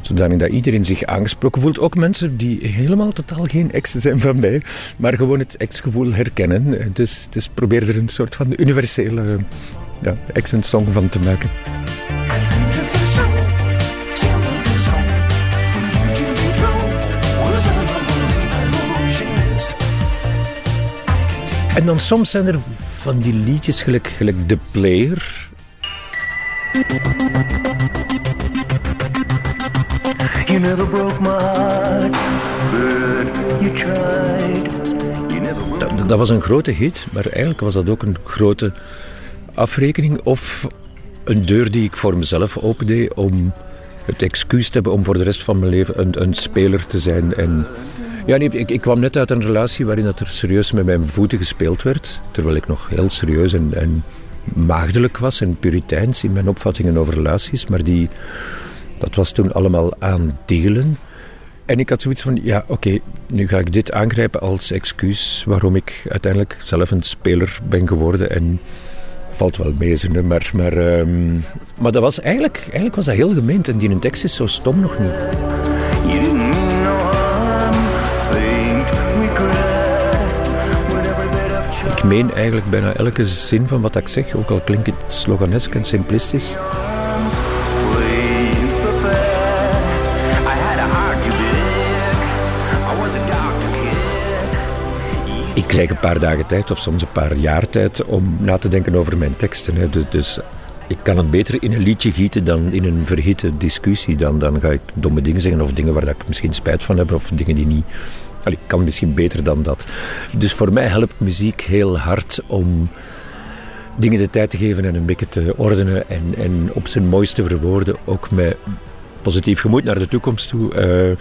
zodanig dat iedereen zich aangesproken voelt. Ook mensen die helemaal totaal geen exen zijn van mij, maar gewoon het ex-gevoel herkennen. Dus, dus probeer er een soort van universele ja, ex-song van te maken. En dan soms zijn er van die liedjes gelijk, gelijk The Player. You never broke my heart, but you tried. You never dat was een grote hit, maar eigenlijk was dat ook een grote afrekening of een deur die ik voor mezelf opende om het excuus te hebben om voor de rest van mijn leven een, een speler te zijn. En ja, nee, ik, ik, kwam net uit een relatie waarin dat er serieus met mijn voeten gespeeld werd, terwijl ik nog heel serieus en, en maagdelijk was en puriteins in mijn opvattingen over relaties, maar die, dat was toen allemaal aan delen. En ik had zoiets van, ja oké, nu ga ik dit aangrijpen als excuus waarom ik uiteindelijk zelf een speler ben geworden en valt wel mee, ze maar, maar, um, maar dat was eigenlijk, eigenlijk was dat heel gemeend en die tekst is zo stom nog niet. Meen eigenlijk bijna elke zin van wat ik zeg, ook al klinkt het sloganesk en simplistisch. Ik krijg een paar dagen tijd, of soms een paar jaar tijd, om na te denken over mijn teksten. Dus ik kan het beter in een liedje gieten dan in een verhitte discussie. Dan, dan ga ik domme dingen zeggen of dingen waar ik misschien spijt van heb of dingen die niet... Ik kan misschien beter dan dat. Dus voor mij helpt muziek heel hard om dingen de tijd te geven en een beetje te ordenen en, en op zijn mooiste verwoorden, ook met positief gemoed naar de toekomst toe. Uh,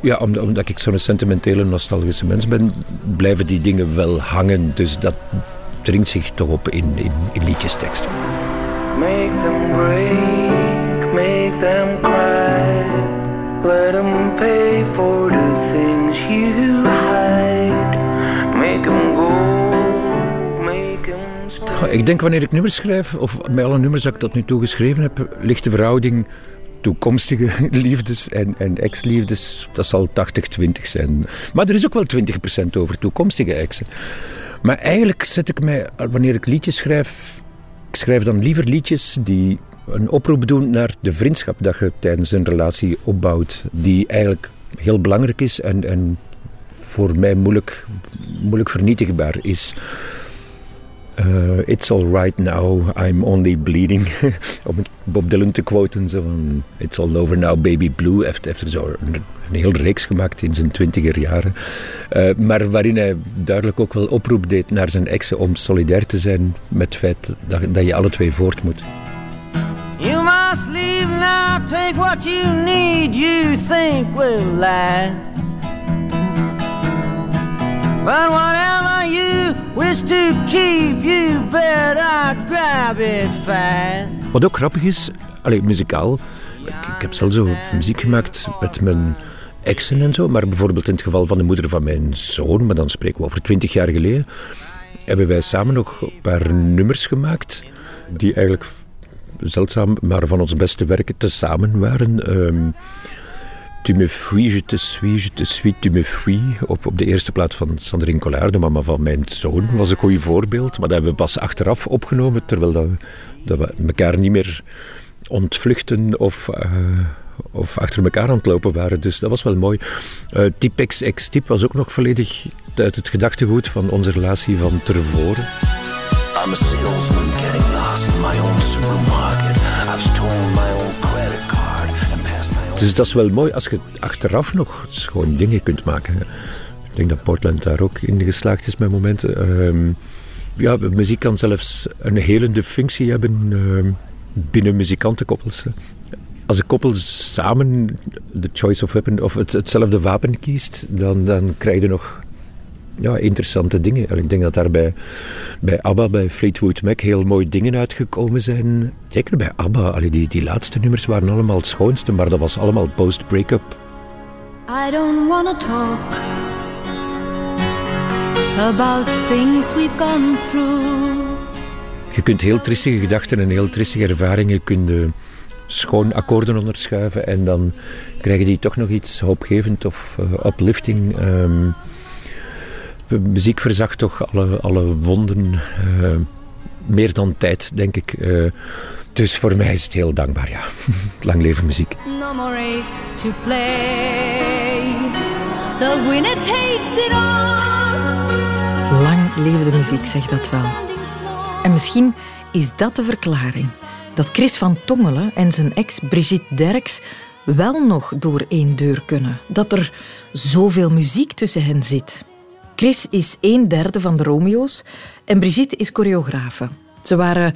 ja, omdat ik zo'n sentimentele, nostalgische mens ben, blijven die dingen wel hangen. Dus dat dringt zich toch op in, in, in liedjesteksten. Make them break, Ik denk wanneer ik nummers schrijf, of bij alle nummers dat ik tot nu toe geschreven heb, ligt de verhouding toekomstige liefdes en, en ex-liefdes, dat zal 80-20 zijn. Maar er is ook wel 20% over toekomstige exen. Maar eigenlijk zet ik mij, wanneer ik liedjes schrijf, ik schrijf dan liever liedjes die een oproep doen naar de vriendschap dat je tijdens een relatie opbouwt, die eigenlijk heel belangrijk is en, en voor mij moeilijk, moeilijk vernietigbaar is. Uh, it's all right now, I'm only bleeding. Om Bob Dylan te quoten. Van, It's all over now, baby blue. Heeft, heeft er zo een, heel reeks gemaakt in zijn twintiger jaren. Uh, maar waarin hij duidelijk ook wel oproep deed naar zijn exen om solidair te zijn met het feit dat, dat je alle twee voort moet. You must leave now, take what you need, you think will last. But whatever you wish to keep, you better grab it fast. Wat ook grappig is, alleen muzikaal. Ik, ik heb zelf zo muziek gemaakt met mijn exen en zo. Maar bijvoorbeeld in het geval van de moeder van mijn zoon, maar dan spreken we over twintig jaar geleden, hebben wij samen nog een paar nummers gemaakt. Die eigenlijk zeldzaam, maar van ons beste werken tezamen waren. Um, Tu me fuis, je te suis, je te suis, tu me fuis. Op, op de eerste plaats van Sandrine Collard, de mama van mijn zoon, was een goed voorbeeld. Maar dat hebben we pas achteraf opgenomen, terwijl dat we, dat we elkaar niet meer ontvluchten of, uh, of achter elkaar aan het lopen waren. Dus dat was wel mooi. Uh, Typex X Tip was ook nog volledig uit het gedachtegoed van onze relatie van tevoren. I'm a Dus dat is wel mooi als je achteraf nog gewoon dingen kunt maken. Ik denk dat Portland daar ook in geslaagd is met momenten. Uh, ja, muziek kan zelfs een helende functie hebben uh, binnen muzikantenkoppels. Als een koppel samen de choice of weapon of het, hetzelfde wapen kiest, dan, dan krijg je nog ja, interessante dingen. En ik denk dat daar bij, bij ABBA, bij Fleetwood Mac heel mooie dingen uitgekomen zijn. Zeker bij ABBA. Allee, die, die laatste nummers waren allemaal het schoonste, maar dat was allemaal post-breakup. I don't wanna talk about things we've gone through. Je kunt heel tristige gedachten en heel tristige ervaringen kunnen schoon akkoorden onderschuiven en dan krijgen die toch nog iets hoopgevend of uh, uplifting. Um, muziek verzacht toch alle, alle wonden. Uh, meer dan tijd, denk ik. Uh, dus voor mij is het heel dankbaar, ja. Lang leven muziek. No more race to play. The winner takes it all.
Lang leven de muziek, zegt dat wel. En misschien is dat de verklaring. Dat Chris van Tongelen en zijn ex Brigitte Derks wel nog door één deur kunnen. Dat er zoveel muziek tussen hen zit. Chris is een derde van de Romeo's en Brigitte is choreografe. Ze waren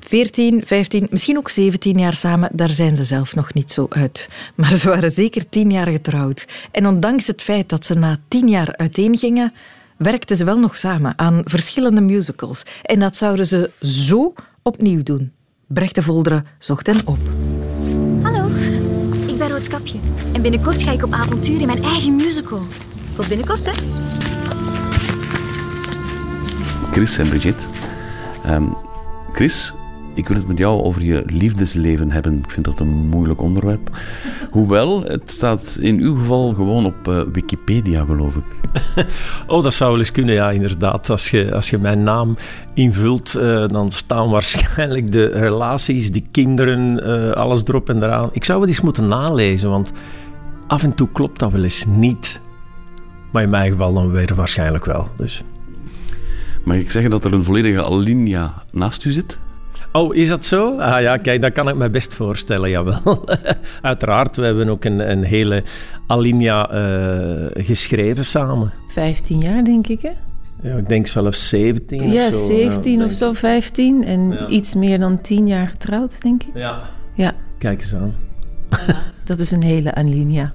14, 15, misschien ook 17 jaar samen, daar zijn ze zelf nog niet zo uit. Maar ze waren zeker 10 jaar getrouwd. En ondanks het feit dat ze na 10 jaar uiteengingen, werkten ze wel nog samen aan verschillende musicals. En dat zouden ze zo opnieuw doen. Brecht de Volderen zocht hen op.
Hallo, ik ben Roodkapje. En binnenkort ga ik op avontuur in mijn eigen musical. Tot binnenkort, hè.
Chris en Brigitte. Ehm, Chris, ik wil het met jou over je liefdesleven hebben. Ik vind dat een moeilijk onderwerp. Hoewel, het staat in uw geval gewoon op eh, Wikipedia, geloof ik.
oh, dat zou wel eens kunnen, ja, inderdaad. Als je, als je mijn naam invult, uh, dan staan waarschijnlijk de relaties, de kinderen, uh, alles erop en eraan. Ik zou het eens moeten nalezen, want af en toe klopt dat wel eens niet. Maar in mijn geval dan weer waarschijnlijk wel. Dus.
Mag ik zeggen dat er een volledige alinea naast u zit?
Oh, is dat zo? Ah ja, kijk, dat kan ik me best voorstellen, jawel. Uiteraard, we hebben ook een, een hele alinea uh, geschreven samen.
15 jaar, denk ik, hè?
Ja, ik denk zelfs 17
ja,
of zo.
17 ja, of zo, 15. En ja. iets meer dan 10 jaar getrouwd, denk ik.
Ja.
ja.
Kijk eens aan.
Dat is een hele alinea.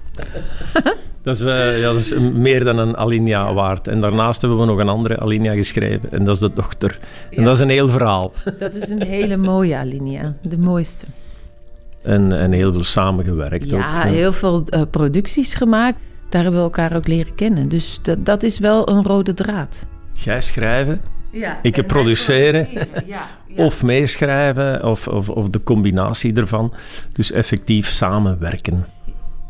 Dat is, uh, ja, dat is meer dan een alinea waard. En daarnaast hebben we nog een andere alinea geschreven. En dat is de dochter. En ja. dat is een heel verhaal.
Dat is een hele mooie alinea. De mooiste.
En, en heel veel samengewerkt
ja,
ook.
Ja, heel veel uh, producties gemaakt. Daar hebben we elkaar ook leren kennen. Dus dat, dat is wel een rode draad.
Jij schrijven,
ja,
ik produceren.
produceren. Ja, ja.
Of meeschrijven, of, of, of de combinatie ervan. Dus effectief samenwerken.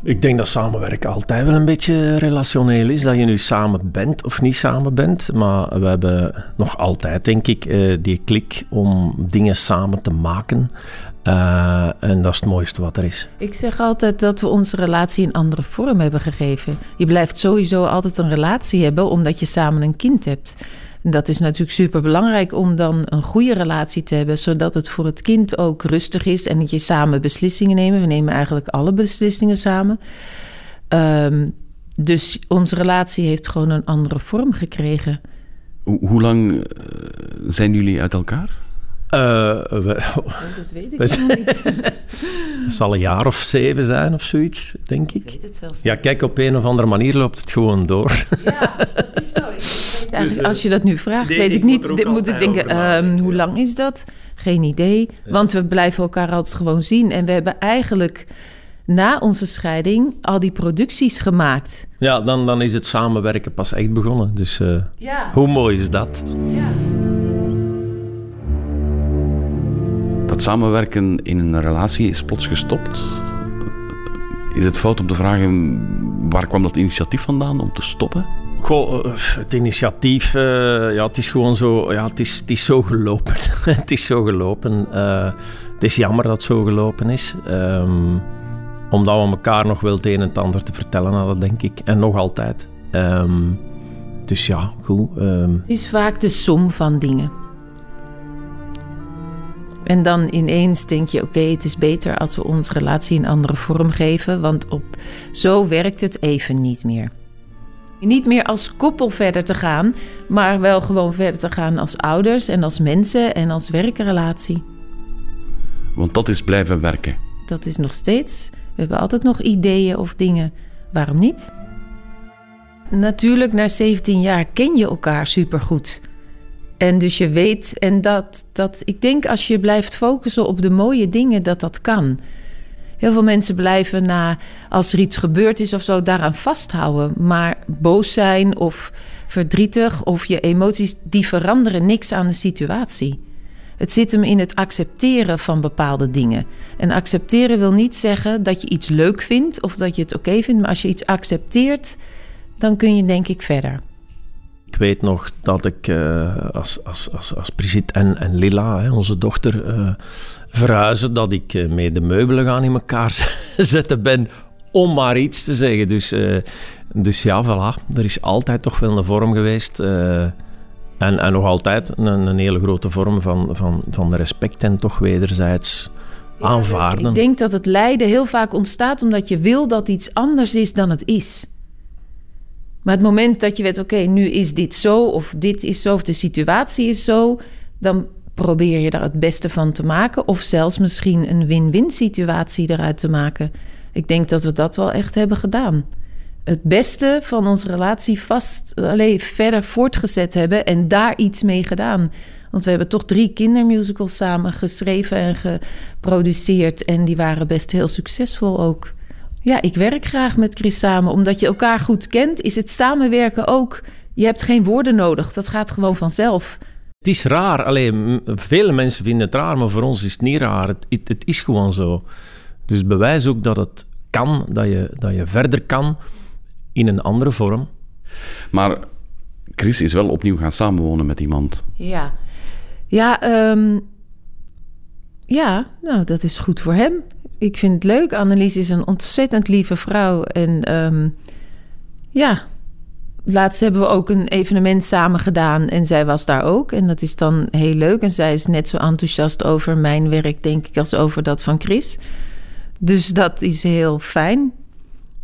Ik denk dat samenwerken altijd wel een beetje relationeel is. Dat je nu samen bent of niet samen bent. Maar we hebben nog altijd, denk ik, die klik om dingen samen te maken. Uh, en dat is het mooiste wat er is.
Ik zeg altijd dat we onze relatie een andere vorm hebben gegeven. Je blijft sowieso altijd een relatie hebben omdat je samen een kind hebt. Dat is natuurlijk super belangrijk om dan een goede relatie te hebben, zodat het voor het kind ook rustig is en dat je samen beslissingen nemen. We nemen eigenlijk alle beslissingen samen. Um, dus onze relatie heeft gewoon een andere vorm gekregen.
Hoe, hoe lang zijn jullie uit elkaar?
Uh, we,
oh, dat weet ik nog niet.
Het zal een jaar of zeven zijn of zoiets, denk ik.
Ik weet het zelfs
Ja, kijk, op een of andere manier loopt het gewoon door.
Ja, dat is zo. Ik weet dus, als je dat nu vraagt, nee, weet ik, ik niet. Moet, moet ik denken, um, hoe lang is dat? Geen idee. Ja. Want we blijven elkaar altijd gewoon zien. En we hebben eigenlijk na onze scheiding al die producties gemaakt.
Ja, dan, dan is het samenwerken pas echt begonnen. Dus uh,
ja.
hoe mooi is dat?
Ja.
Dat samenwerken in een relatie is plots gestopt. Is het fout om te vragen waar kwam dat initiatief vandaan om te stoppen?
Goh, het initiatief, uh, ja, het is gewoon zo, ja, het is, het is zo gelopen. het is zo gelopen. Uh, het is jammer dat het zo gelopen is. Um, omdat we elkaar nog wel het een en het ander te vertellen hadden, denk ik. En nog altijd. Um, dus ja, goed. Um.
Het is vaak de som van dingen. En dan ineens denk je, oké, okay, het is beter als we onze relatie een andere vorm geven. Want op, zo werkt het even niet meer. Niet meer als koppel verder te gaan, maar wel gewoon verder te gaan als ouders en als mensen en als werkrelatie.
Want dat is blijven werken.
Dat is nog steeds. We hebben altijd nog ideeën of dingen. Waarom niet? Natuurlijk, na 17 jaar ken je elkaar supergoed. En dus je weet, en dat, dat, ik denk als je blijft focussen op de mooie dingen, dat dat kan. Heel veel mensen blijven na, als er iets gebeurd is of zo, daaraan vasthouden. Maar boos zijn of verdrietig of je emoties, die veranderen niks aan de situatie. Het zit hem in het accepteren van bepaalde dingen. En accepteren wil niet zeggen dat je iets leuk vindt of dat je het oké vindt. Maar als je iets accepteert, dan kun je denk ik verder.
Ik weet nog dat ik uh, als, als, als, als Brigitte en, en Lila, hè, onze dochter, uh, verhuizen, dat ik uh, mee de meubelen gaan in elkaar zetten ben, om maar iets te zeggen. Dus, dus ja, voilà, er is altijd toch wel een vorm geweest. en, en nog altijd een, een hele grote vorm van, van, van respect en toch wederzijds aanvaarden.
Ik denk dat het lijden heel vaak ontstaat omdat je wil dat iets anders is dan het is. Maar het moment dat je weet, oké, nu is dit zo, of dit is zo, of de situatie is zo, dan probeer je daar het beste van te maken. Of zelfs misschien een win-win situatie eruit te maken. Ik denk dat we dat wel echt hebben gedaan. Het beste van onze relatie vast alleen verder voortgezet hebben en daar iets mee gedaan. Want we hebben toch drie kindermusicals samen geschreven en geproduceerd. En die waren best heel succesvol ook. Ja, ik werk graag met Chris samen. Omdat je elkaar goed kent, is het samenwerken ook. Je hebt geen woorden nodig. Dat gaat gewoon vanzelf.
Het is raar. Alleen, vele mensen vinden het raar, maar voor ons is het niet raar. Het, het, het is gewoon zo. Dus bewijs ook dat het kan, dat je, dat je verder kan in een andere vorm.
Maar Chris is wel opnieuw gaan samenwonen met iemand.
Ja, ja, ehm, ja nou, dat is goed voor hem. Ik vind het leuk. Annelies is een ontzettend lieve vrouw. En ehm, ja, laatst hebben we ook een evenement samen gedaan en zij was daar ook. En dat is dan heel leuk. En zij is net zo enthousiast over mijn werk, denk ik, als over dat van Chris. Dus dat is heel fijn.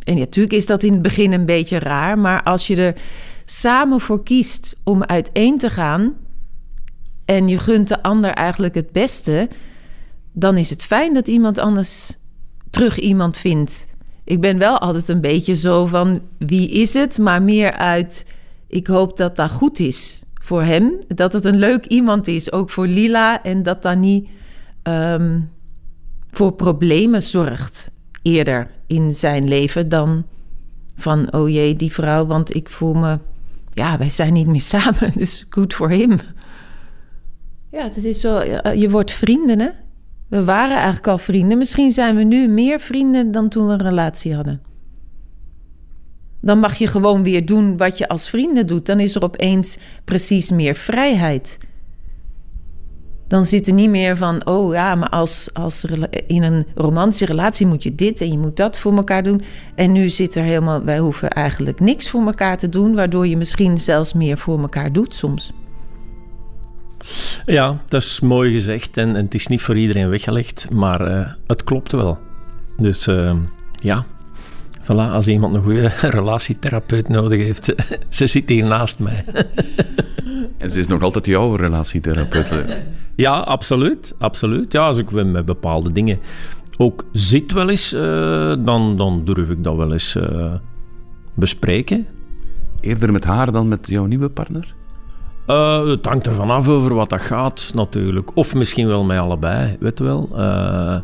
En natuurlijk is dat in het begin een beetje raar, maar als je er samen voor kiest om uiteen te gaan en je gunt de ander eigenlijk het beste, dan is het fijn dat iemand anders terug iemand vindt. Ik ben wel altijd een beetje zo van wie is het, maar meer uit ik hoop dat dat goed is voor hem, dat het een leuk iemand is, ook voor Lila en dat dat niet ehm, voor problemen zorgt eerder in zijn leven dan van oh jee die vrouw, want ik voel me ja wij zijn niet meer samen, dus goed voor hem. Ja, het is zo, je wordt vrienden hè. We waren eigenlijk al vrienden. Misschien zijn we nu meer vrienden dan toen we een relatie hadden. Dan mag je gewoon weer doen wat je als vrienden doet. Dan is er opeens precies meer vrijheid. Dan zit er niet meer van, oh ja, maar als, als in een romantische relatie moet je dit en je moet dat voor elkaar doen. En nu zit er helemaal, wij hoeven eigenlijk niks voor elkaar te doen, waardoor je misschien zelfs meer voor elkaar doet soms.
Ja, dat is mooi gezegd en, en het is niet voor iedereen weggelegd, maar uh, het klopt wel. Dus uh, ja, voilà, als iemand een goede relatietherapeut nodig heeft, ze zit hier naast mij.
En ze is nog altijd jouw relatietherapeut?
ja, absoluut, absoluut. Ja, als ik met bepaalde dingen ook zit wel eens, uh, dan, dan durf ik dat wel eens bespreken.
Eerder met haar dan met jouw nieuwe partner?
Uh, het hangt er vanaf over wat dat gaat, natuurlijk. Of misschien wel met allebei, weet wel. Uh,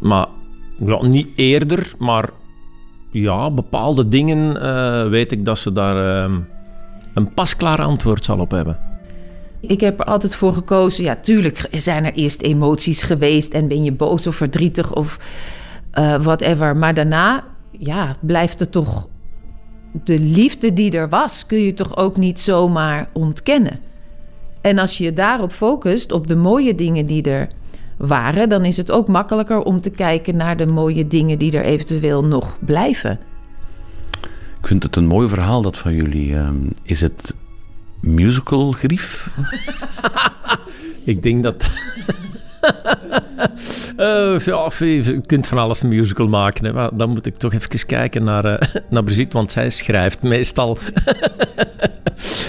maar ja, niet eerder, maar ja, bepaalde dingen uh, weet ik dat ze daar een pasklaar antwoord zal op hebben.
Ik heb er altijd voor gekozen. Ja, tuurlijk zijn er eerst emoties geweest en ben je boos of verdrietig of whatever. Maar daarna ja, blijft het toch de liefde die er was, kun je toch ook niet zomaar ontkennen. En als je je daarop focust, op de mooie dingen die er waren, dan is het ook makkelijker om te kijken naar de mooie dingen die er eventueel nog blijven.
Ik vind het een mooi verhaal dat van jullie. Ehm, is het musical grief?
Ik denk dat. Uh, ja, je kunt van alles een musical maken. Hè. Maar dan moet ik toch even kijken naar, uh, naar Brigitte, want zij schrijft meestal.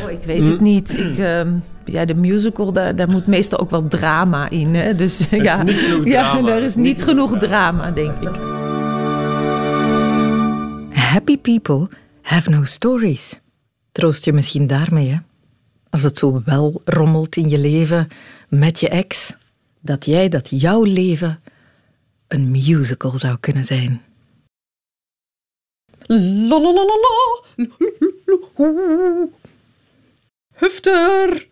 oh, ik weet het niet. Ik, uh, ja, de musical, daar, daar moet meestal ook wel drama in. Hè. Dus
er
ja,
ja,
er is niet, niet genoeg drama, denk ik.
Happy people have no stories. Troost je misschien daarmee, hè? Als het zo wel rommelt in je leven met je ex dat jij, dat jouw leven een musical zou kunnen zijn.
La. Hufter.